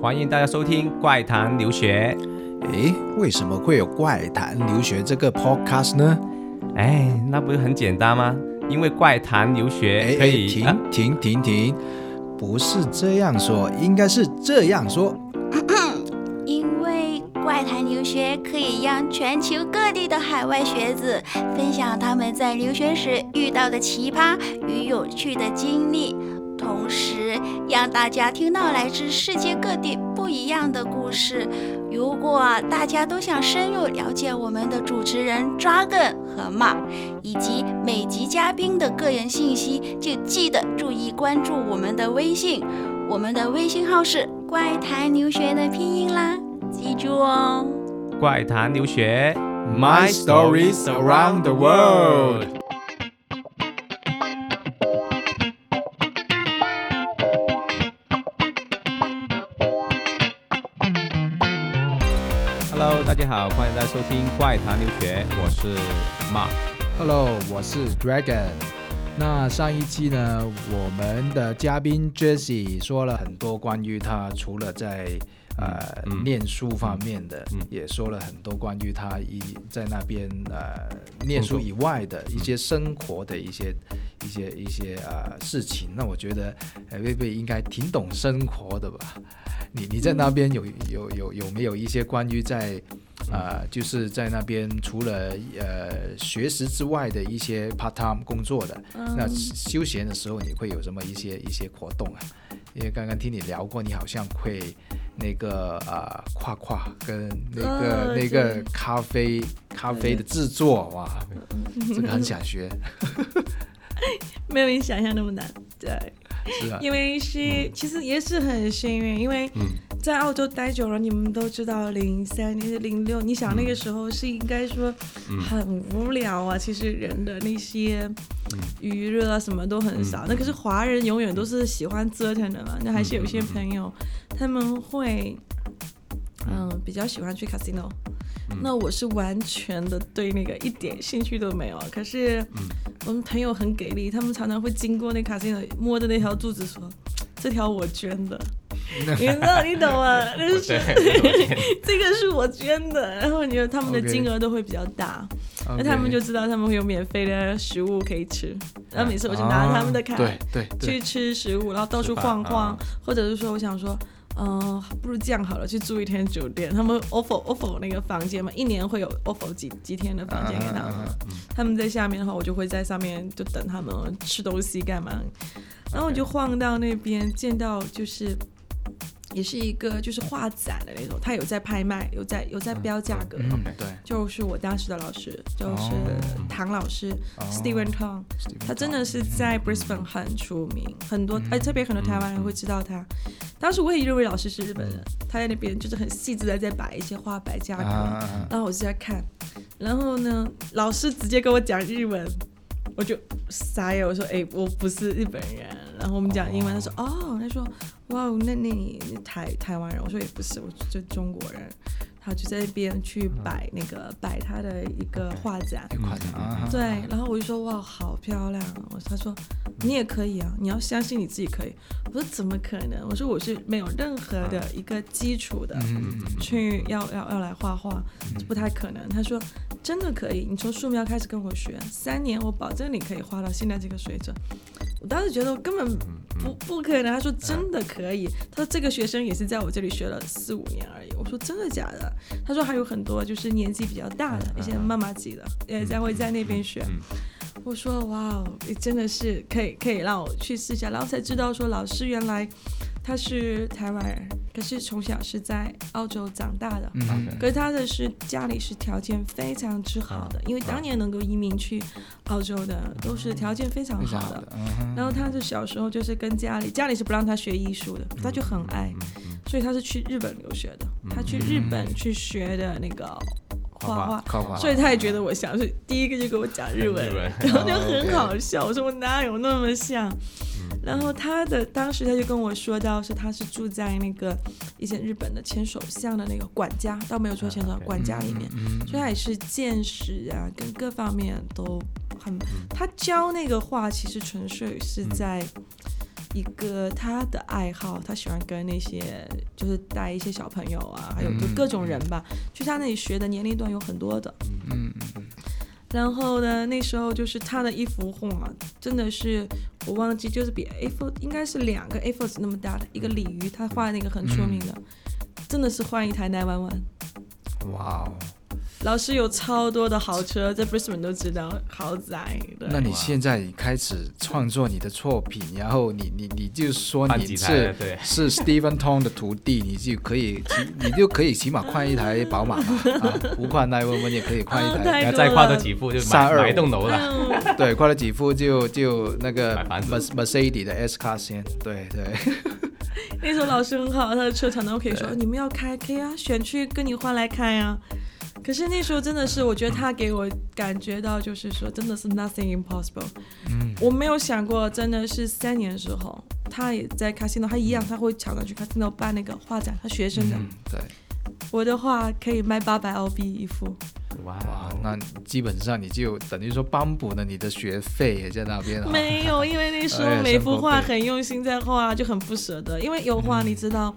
欢迎大家收听《怪谈留学》。诶，为什么会有怪谈留学这个 podcast 呢？哎，那不是很简单吗？因为怪谈留学可以停停停停，不是这样说，应该是这样说。因为怪谈留学可以让全球各地的海外学子分享他们在留学时遇到的奇葩与有趣的经历。同时，让大家听到来自世界各地不一样的故事。如果大家都想深入了解我们的主持人 Dragon 和 Mark 以及每集嘉宾的个人信息，就记得注意关注我们的微信。我们的微信号是“怪谈留学”的拼音啦，记住哦。怪谈留学，My stories around the world。家好，欢迎大家收听怪谈留学，我是 Mark。Hello，我是 Dragon。那上一期呢，我们的嘉宾 Jessie 说了很多关于他除了在呃念书方面的，也说了很多关于他一在那边呃念书以外的一些生活的一些一些一些呃事情。那我觉得呃薇薇应该挺懂生活的吧？你你在那边有有有有没有一些关于在啊，就是在那边除了呃学识之外的一些 part time 工作的，那休闲的时候你会有什么一些一些活动啊？因为刚刚听你聊过，你好像会那个啊画画跟那个那个咖啡咖啡的制作哇，这个很想学，没有你想象那么难，对。是啊，因为是其实也是很幸运，因为在澳洲待久了，你们都知道，零三年、零六，你想那个时候是应该说很无聊啊。其实人的那些娱乐啊什么都很少，那可是华人永远都是喜欢折腾的嘛。那还是有些朋友他们会嗯比较喜欢去 casino。那我是完全的对那个一点兴趣都没有。可是，我们朋友很给力，他们常常会经过那卡西诺，摸着那条柱子说：“这条我捐的。”你知道你懂吗？就是 这个是我捐的。然后你觉得他们的金额都会比较大，那他们就知道他们会有免费的食物可以吃。然后每次我就拿他们的卡，对对，去吃食物，然后到处晃晃，或者是说我想说。嗯，不如这样好了，去住一天酒店。他们 offer offer 那个房间嘛，一年会有 offer 几几天的房间给他们。他们在下面的话，我就会在上面就等他们吃东西干嘛。然后我就晃到那边，见到就是。也是一个就是画展的那种，他有在拍卖，有在有在标价格。对，就是我当时的老师，就是唐老师，Steven Tong，他真的是在 Brisbane 很出名，很多哎特别很多台湾人会知道他。当时我也认为老师是日本人，他在那边就是很细致的在摆一些画摆价格，然后我就在看，然后呢，老师直接跟我讲日文。我就傻眼，我说：“哎，我不是日本人。”然后我们讲英文，他说：“哦，他说，哇，那那你台台湾人？”我说：“也不是，我就中国人。”他就在那边去摆那个摆他的一个画展，对，然后我就说：“哇，好漂亮！”我他说：“你也可以啊，你要相信你自己可以。”我说：“怎么可能？”我说：“我是没有任何的一个基础的，去要要要来画画，不太可能。”他说。真的可以，你从素描开始跟我学，三年我保证你可以画到现在这个水准。我当时觉得我根本不不可能，他说真的可以，他说这个学生也是在我这里学了四五年而已。我说真的假的？他说还有很多就是年纪比较大的一些妈妈级的也在会在那边学。我说哇哦，真的是可以可以让我去试一下，然后才知道说老师原来。他是台湾人，可是从小是在澳洲长大的。嗯，可是他的是家里是条件非常之好的，因为当年能够移民去澳洲的都是条件非常好的。然后他的小时候就是跟家里，家里是不让他学艺术的，他就很爱，所以他是去日本留学的。他去日本去学的那个画画，所以他也觉得我像，所以第一个就跟我讲日文，然后就很好笑。我说我哪有那么像？然后他的当时他就跟我说到，是他是住在那个以前日本的前首相的那个管家，倒没有说前首相管家里面，所以他也是见识啊，跟各方面都很。他教那个画，其实纯粹是在一个他的爱好，他喜欢跟那些就是带一些小朋友啊，还有就各种人吧，去他那里学的年龄段有很多的。嗯嗯然后呢，那时候就是他的一幅画，真的是我忘记，就是比 A4 应该是两个 A4 纸那么大的一个鲤鱼，他画那个很出名的，真的是换一台 One One。嗯，哇哦，老师有超多的豪车，在 Brisbane 都知道豪宅。那你现在开始创作你的作品，然后你你你就说你是是 Stephen Tong 的徒弟，你就可以起 你就可以起码换一台宝马嘛，啊，不换那我们也可以换一啊台，然后太多了。再跨多几步就买三二买一栋楼了。嗯，对，换了几副就就那个 Mercedes 的 S 卡先，对对，那时候老师很好，他的车常常可以说你们要开可以啊，选区跟你换来开啊。可是那时候真的是，我觉得他给我感觉到就是说，真的是 nothing impossible。嗯我没有想过，真的是三年之后，他也在 casino，他一样，他会常常去 casino 办那个画展，他学生的。嗯对，我的画可以卖八百澳币一幅，哇哇，那基本上你就等于说帮补了你的学费也在那边了，没有，因为那时候每幅画很用心在画，就很不舍得。因为油画你知道，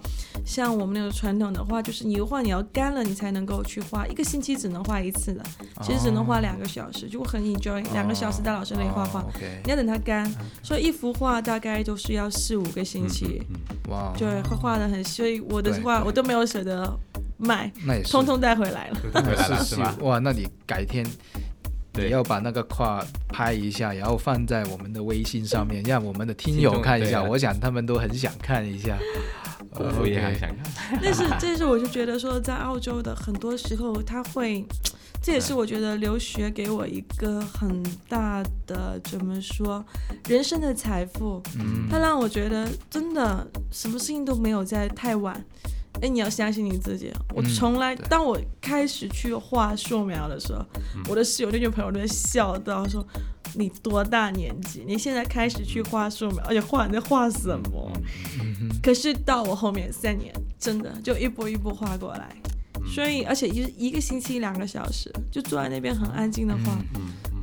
像我们那个传统的画，就是你油画你要干了你才能够去画，一个星期只能画一次的，其实只能画两个小时，就我很 enjoy 两个小时在老师那里画画你要等它干，所以一幅画大概都是要四五个星期，哇，对会画的很，所以我的画我都没有舍得卖，那也是。通通带回来了。就回来了是吗？哇，那你改天对。你要把那个画拍一下，然后放在我们的微信上面，让我们的听友看一下。对我想他们都很想看一下。我我也很想看。但是，这是我就觉得说，在澳洲的很多时候，他会，这也是我觉得留学给我一个很大的怎么说，人生的财富。嗯它让我觉得真的什么事情都没有在太晚。哎，你要相信你自己。我嗯从来，对当我开始去画素描的时候，我的室友那群朋友都在笑到说：“你多大年纪？你现在开始去画素描，而且画你在画什么？”嗯可是到我后面三年，真的就一步一步画过来，所以而且一一个星期两个小时，就坐在那边很安静的画，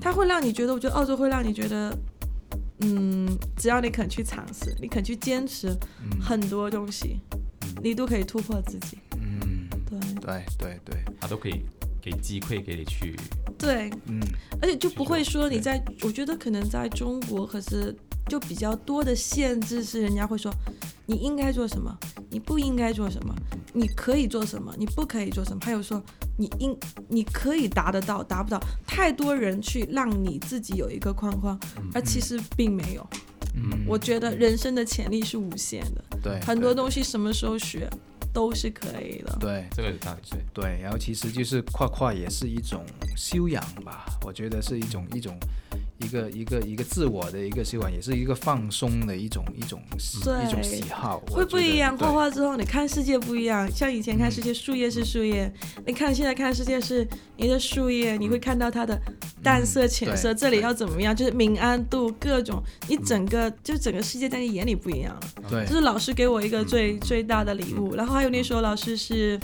它会让你觉得，我觉得澳洲会让你觉得，嗯，只要你肯去尝试，你肯去坚持很多东西，你都可以突破自己。嗯，对。对对对，他都可以给机会给你去，对，嗯而且就不会说你在，我觉得可能在中国，可是就比较多的限制是人家会说你应该做什么，你不应该做什么，你可以做什么，你不可以做什么，还有说你应你可以达得到，达不到，太多人去让你自己有一个框框，而其实并没有。嗯，我觉得人生的潜力是无限的，对很多东西什么时候学都是可以的。对这个道理对。对，然后其实就是画画也是一种修养吧，我觉得是一种一种一个一个一个自我的一个习惯，也是一个放松的一种一种一种喜好，会不一样，画画之后你看世界不一样。像以前看世界，树叶是树叶，你看现在看世界是你的树叶，你会看到它的淡色、浅色，对这里要怎么样，就是明暗度各种，你整个就整个世界在你眼里不一样了。对这是老师给我一个最最大的礼物。然后还有那时候老师是，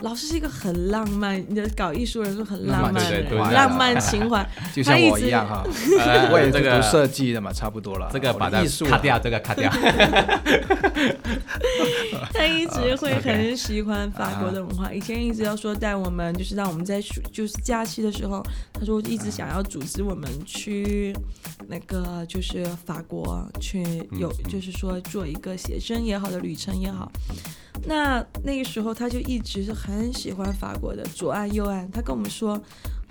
老师是一个很浪漫，你的搞艺术人是很浪漫的人，对对对浪漫情怀。就像他一直我一样哈，呃我也是读这个设计的嘛，差不多了。这个把它艺术啊卡掉，这个卡掉。他一直会很喜欢法国的文化，以前一直要说带我们，就是让我们在暑就是假期的时候，他说一直想要组织我们去那个就是法国去有，就是说做一个写真也好的旅程也好。那那个时候他就一直是很喜欢法国的左岸右岸，他跟我们说。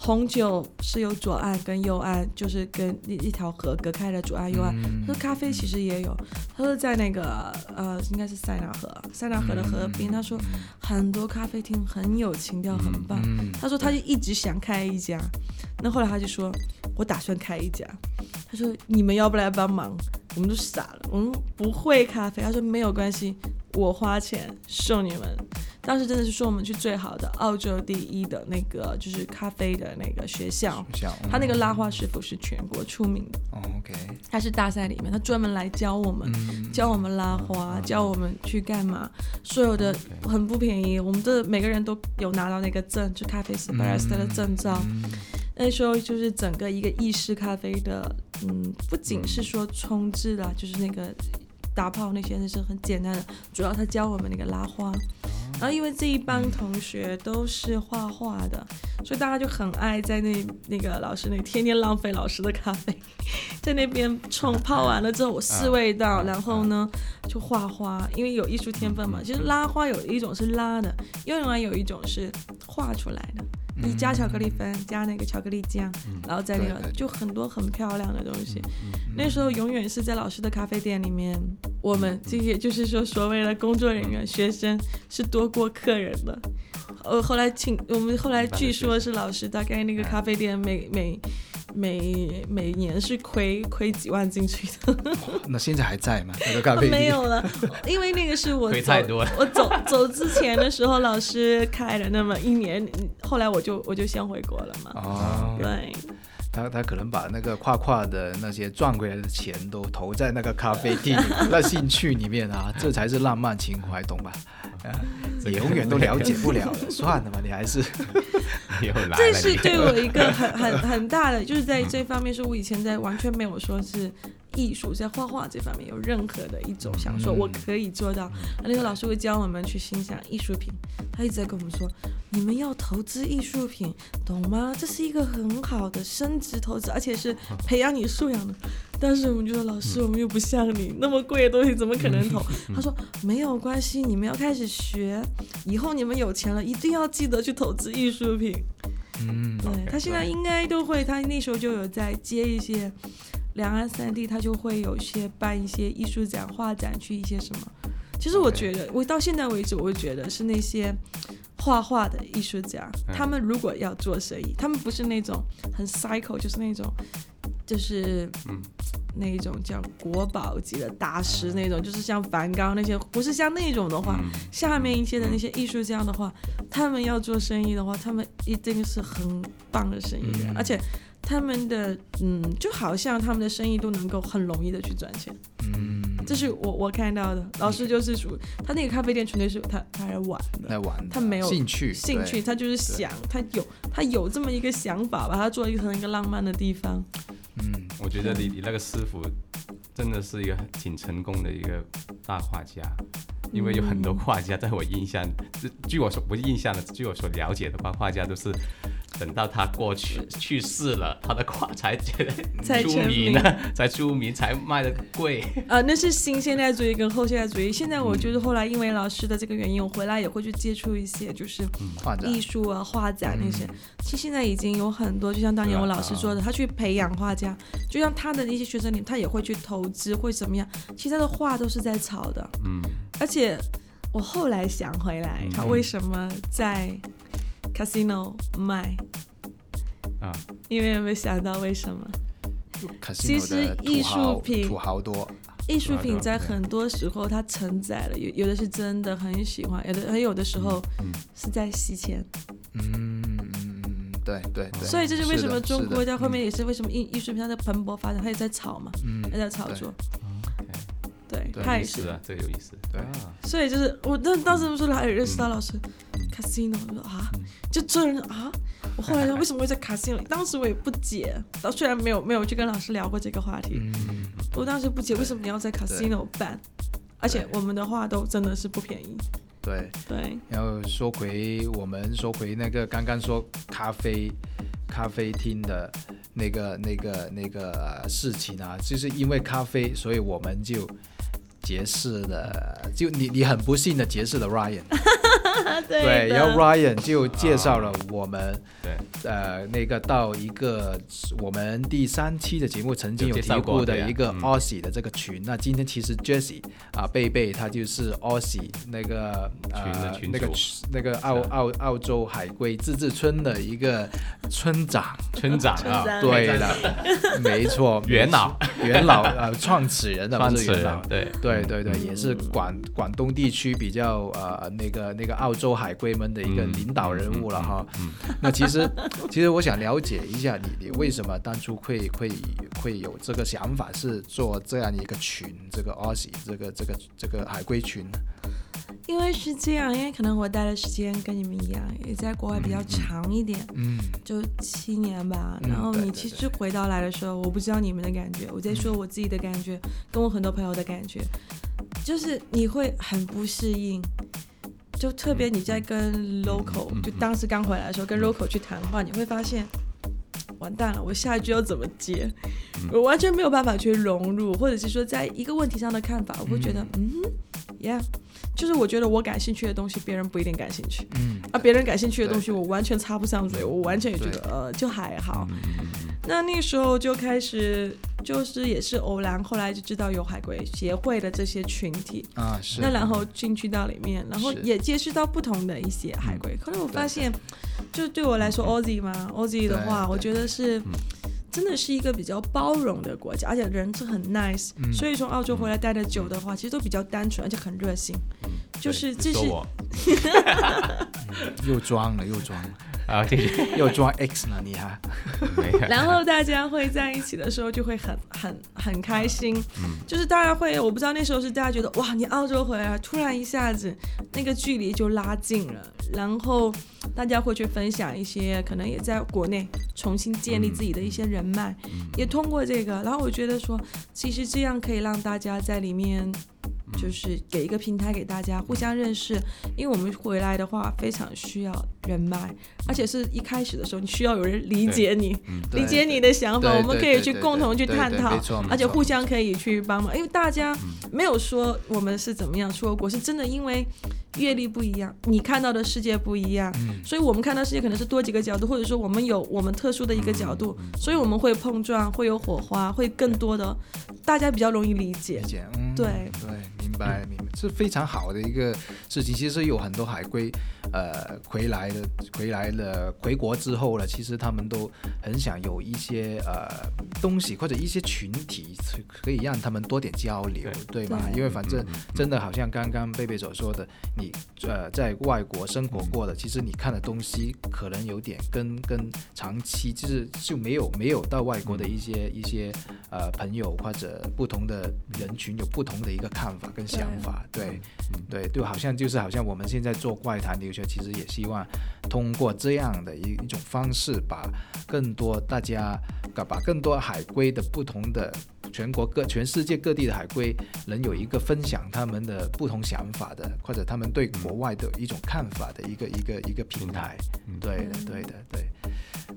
红酒是有左岸跟右岸，就是跟一一条河隔开的左岸右岸。嗯他说咖啡其实也有，他说在那个呃应该是塞纳河，塞纳河的河边，他说很多咖啡厅很有情调，很棒。嗯他说他就一直想开一家，那后来他就说，我打算开一家。他说你们要不来帮忙？我们都傻了，我们不会咖啡。他说没有关系，我花钱送你们。当时真的是说我们去最好的澳洲第一的那个就是咖啡的那个学校，像他那个拉花师傅是全国出名的。哦，OK，他是大赛里面，他专门来教我们，嗯。教我们拉花，教我们去干嘛，所有的很不便宜，我们的每个人都有拿到那个证，就咖啡师 barista 的证照。那时候就是整个一个意式咖啡的，嗯，不仅是说冲制啦，就是那个打泡那些那是很简单的，主要他教我们那个拉花。然后因为这一帮同学都是画画的，所以大家就很爱在那那个老师那天天浪费老师的咖啡，在那边冲泡完了之后我试味道，然后呢就画花，因为有艺术天分嘛。其实拉花有一种是拉的，另外有一种是画出来的。你加巧克力粉，加那个巧克力酱，然后再那个就很多很漂亮的东西。那时候永远是在老师的咖啡店里面，我们这些就是说所谓的工作人员、学生是多过客人的。呃，后来请我们后来据说是老师大概那个咖啡店每每。每每年是亏亏几万进去的，那现在还在吗？那个咖啡没有了，因为那个是我亏太多了。我走走之前的时候，老师开了那么一年，后来我就我就先回国了嘛。哦，对，他他可能把那个跨跨的那些赚回来的钱都投在那个咖啡厅 那兴趣里面啊，这才是浪漫情怀，懂吧？你永远都了解不了的，算了吧，你还是。这是对我一个很很很大的，就是在这方面是我以前在完全没有说是艺术在画画这方面有任何的一种想说我可以做到。那个老师会教我们去欣赏艺术品，他一直在跟我们说，你们要投资艺术品，懂吗？这是一个很好的升值投资，而且是培养你素养的。但是我们就说，老师，我们又不像你那么贵的东西，怎么可能投？他说没有关系，你们要开始学，以后你们有钱了，一定要记得去投资艺术品。嗯，对他现在应该都会，他那时候就有在接一些两岸三地，他就会有一些办一些艺术展、画展，去一些什么。其实我觉得，我到现在为止，我觉得是那些画画的艺术家，他们如果要做生意，他们不是那种很 cycle，就是那种。就是那一种叫国宝级的大师那种，就是像梵高那些，不是像那种的话，下面一些的那些艺术家的话，他们要做生意的话，他们一定是很棒的生意人，而且他们的嗯，就好像他们的生意都能够很容易的去赚钱。嗯，这是我我看到的。老师就是属他那个咖啡店纯粹是他他来玩的，来玩，他没有兴趣兴趣，他就是想他有他有这么一个想法，把它做成一个浪漫的地方。嗯，我觉得你你那个师傅真的是一个挺成功的一个大画家，因为有很多画家在我印象，据我所不是印象的，据我所了解的话，画家都是。等到他过去去世了，他的画才觉得 出名呢，才出名，才卖的贵。呃，那是新现代主义跟后现代主义。现在我就是后来因为老师的这个原因，我回来也会去接触一些就是艺术啊、画展那些。其实现在已经有很多，就像当年我老师说的，他去培养画家，就像他的那些学生里，他也会去投资，会怎么样？其实他的画都是在炒的。嗯。而且我后来想回来，他为什么在？Casino 卖啊，因为有没有想到为什么？其实艺术品土豪多，艺术品在很多时候它承载了有有的是真的很喜欢，有的还有的时候是在洗钱。嗯嗯对对对。所以这是为什么中国在后面也是为什么艺艺术品它在蓬勃发展，它也在炒嘛，也在炒作。对，它也是，这个有意思。对，所以就是我当当时不是来认识到老师，casino，我说啊，就这人啊，我后来说 为什么会在 casino？当时我也不解，虽然没有没有去跟老师聊过这个话题，我当时不解为什么你要在 casino 办，而且我们的话都真的是不便宜。对对，然后说回我们说回那个刚刚说咖啡咖啡厅的。那个、那个、那个事情啊，就是因为咖啡，所以我们就结识了。就你，你很不幸的结识了 Ryan。对，然后 Ryan 就介绍了我们，对。呃，那个到一个我们第三期的节目曾经有提过的一个 Aussie 的这个群。那今天其实 Jessie 啊，贝贝他就是 Aussie 那个呃那个那个澳澳澳洲海归自治村的一个村长，村长啊，对的，没错，元老。元老呃创始人的创始人，对。对对对，也是广广东地区比较呃那个那个澳。澳洲海归们的一个领导人物了哈，那其实 其实我想了解一下你，你为什么当初会会会有这个想法，是做这样一个群，这个 Aussie 这个这个这个海归群呢？因为是这样，因为可能我待的时间跟你们一样，也在国外比较长一点，嗯，就七年吧。然后你其实回到来的时候，我不知道你们的感觉，我在说我自己的感觉，跟我很多朋友的感觉。就是你会很不适应，就特别你在跟 local，就当时刚回来的时候跟 local 去谈话，你会发现。完蛋了，我下一句要怎么接？我完全没有办法去融入，或者是说在一个问题上的看法，我会觉得，嗯，Yeah，就是我觉得我感兴趣的东西，别人不一定感兴趣，嗯，而别人感兴趣的东西，我完全插不上嘴，我完全也觉得，呃，就还好。那那时候就开始，就是也是偶然，后来就知道有海归协会的这些群体啊，是。那然后进去到里面，然后也接触到不同的一些海归。后来我发现，就对我来说，Aussie 嘛，Aussie 的话，我觉得是真的是一个比较包容的国家，而且人是很 nice。所以从澳洲回来待的久的话，其实都比较单纯，而且很热心。就是这是。又装了，又装了。啊，又装 X 了，你哈。然后大家会在一起的时候就会很很很开心，嗯，就是大家会，我不知道那时候是大家觉得哇，你澳洲回来，突然一下子那个距离就拉近了，然后大家会去分享一些可能也在国内重新建立自己的一些人脉，也通过这个，然后我觉得说，其实这样可以让大家在里面。就是给一个平台给大家互相认识，因为我们回来的话非常需要人脉，而且是一开始的时候你需要有人理解你，理解你的想法，我们可以去共同去探讨，而且互相可以去帮忙，因为大家没有说我们是怎么样出国，是真的因为。阅历不一样，你看到的世界不一样，所以我们看到世界可能是多几个角度，或者说我们有我们特殊的一个角度，所以我们会碰撞，会有火花，会更多的，大家比较容易理解。理解，嗯，对对，明白明白，是非常好的一个事情。其实有很多海归，呃，回来的回来了回国之后了，其实他们都很想有一些呃东西或者一些群体，可以让他们多点交流，对吗？因为反正真的好像刚刚贝贝所说的。你呃在外国生活过的，其实你看的东西可能有点跟跟长期就是就没有没有到外国的一些一些呃朋友或者不同的人群有不同的一个看法跟想法，对对就好像就是好像我们现在做怪谈留学，其实也希望通过这样的一一种方式，把更多大家把更多海归的不同的。全国各、全世界各地的海归能有一个分享他们的不同想法的，或者他们对国外的一种看法的一个一个一个平台。对的，对的，对。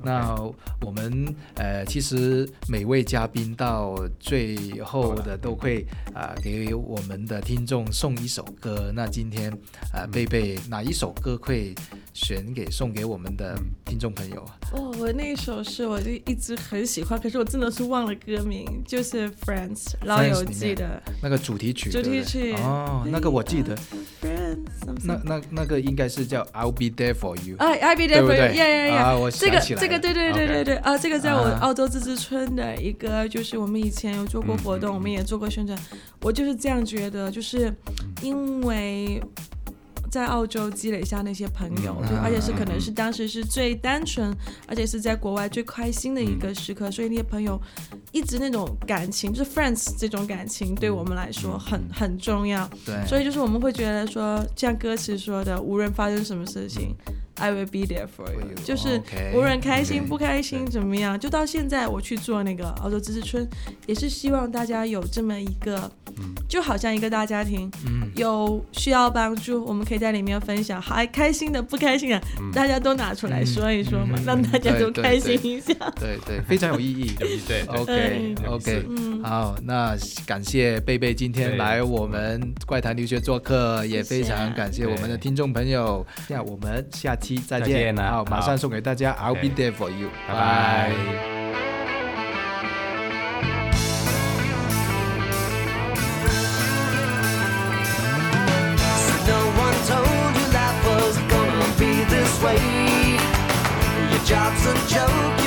那我们呃，其实每位嘉宾到最后的都会啊，给我们的听众送一首歌。那今天啊，贝贝哪一首歌会选给送给我们的听众朋友啊？哦，我那一首是我就一直很喜欢，可是我真的是忘了歌名，就是《Friends》老友记的那个主题曲。主题曲哦，那个我记得。那那那个应该是叫 I'll be there for you，哎，I'll be there for you，呀呀呀！这个这个对对对对对啊，这个在我澳洲自治村的一个，就是我们以前有做过活动，我们也做过宣传，我就是这样觉得，就是因为。在澳洲积累下那些朋友，就而且是可能是当时是最单纯，而且是在国外最开心的一个时刻，所以那些朋友一直那种感情，就是 friends 这种感情，对我们来说很很重要。对，所以就是我们会觉得说，像歌词说的，无论发生什么事情，I will be there for you，就是无论开心不开心怎么样，就到现在我去做那个澳洲知识村，也是希望大家有这么一个。就好像一个大家庭，有需要帮助，我们可以在里面分享，还开心的、不开心的，大家都拿出来说一说嘛，让大家都开心一下。对对，非常有意义。对，OK OK，好，那感谢贝贝今天来我们怪谈留学做客，也非常感谢我们的听众朋友。那我们下期再见。好，马上送给大家，I'll be there for you。拜拜。Job's a joke,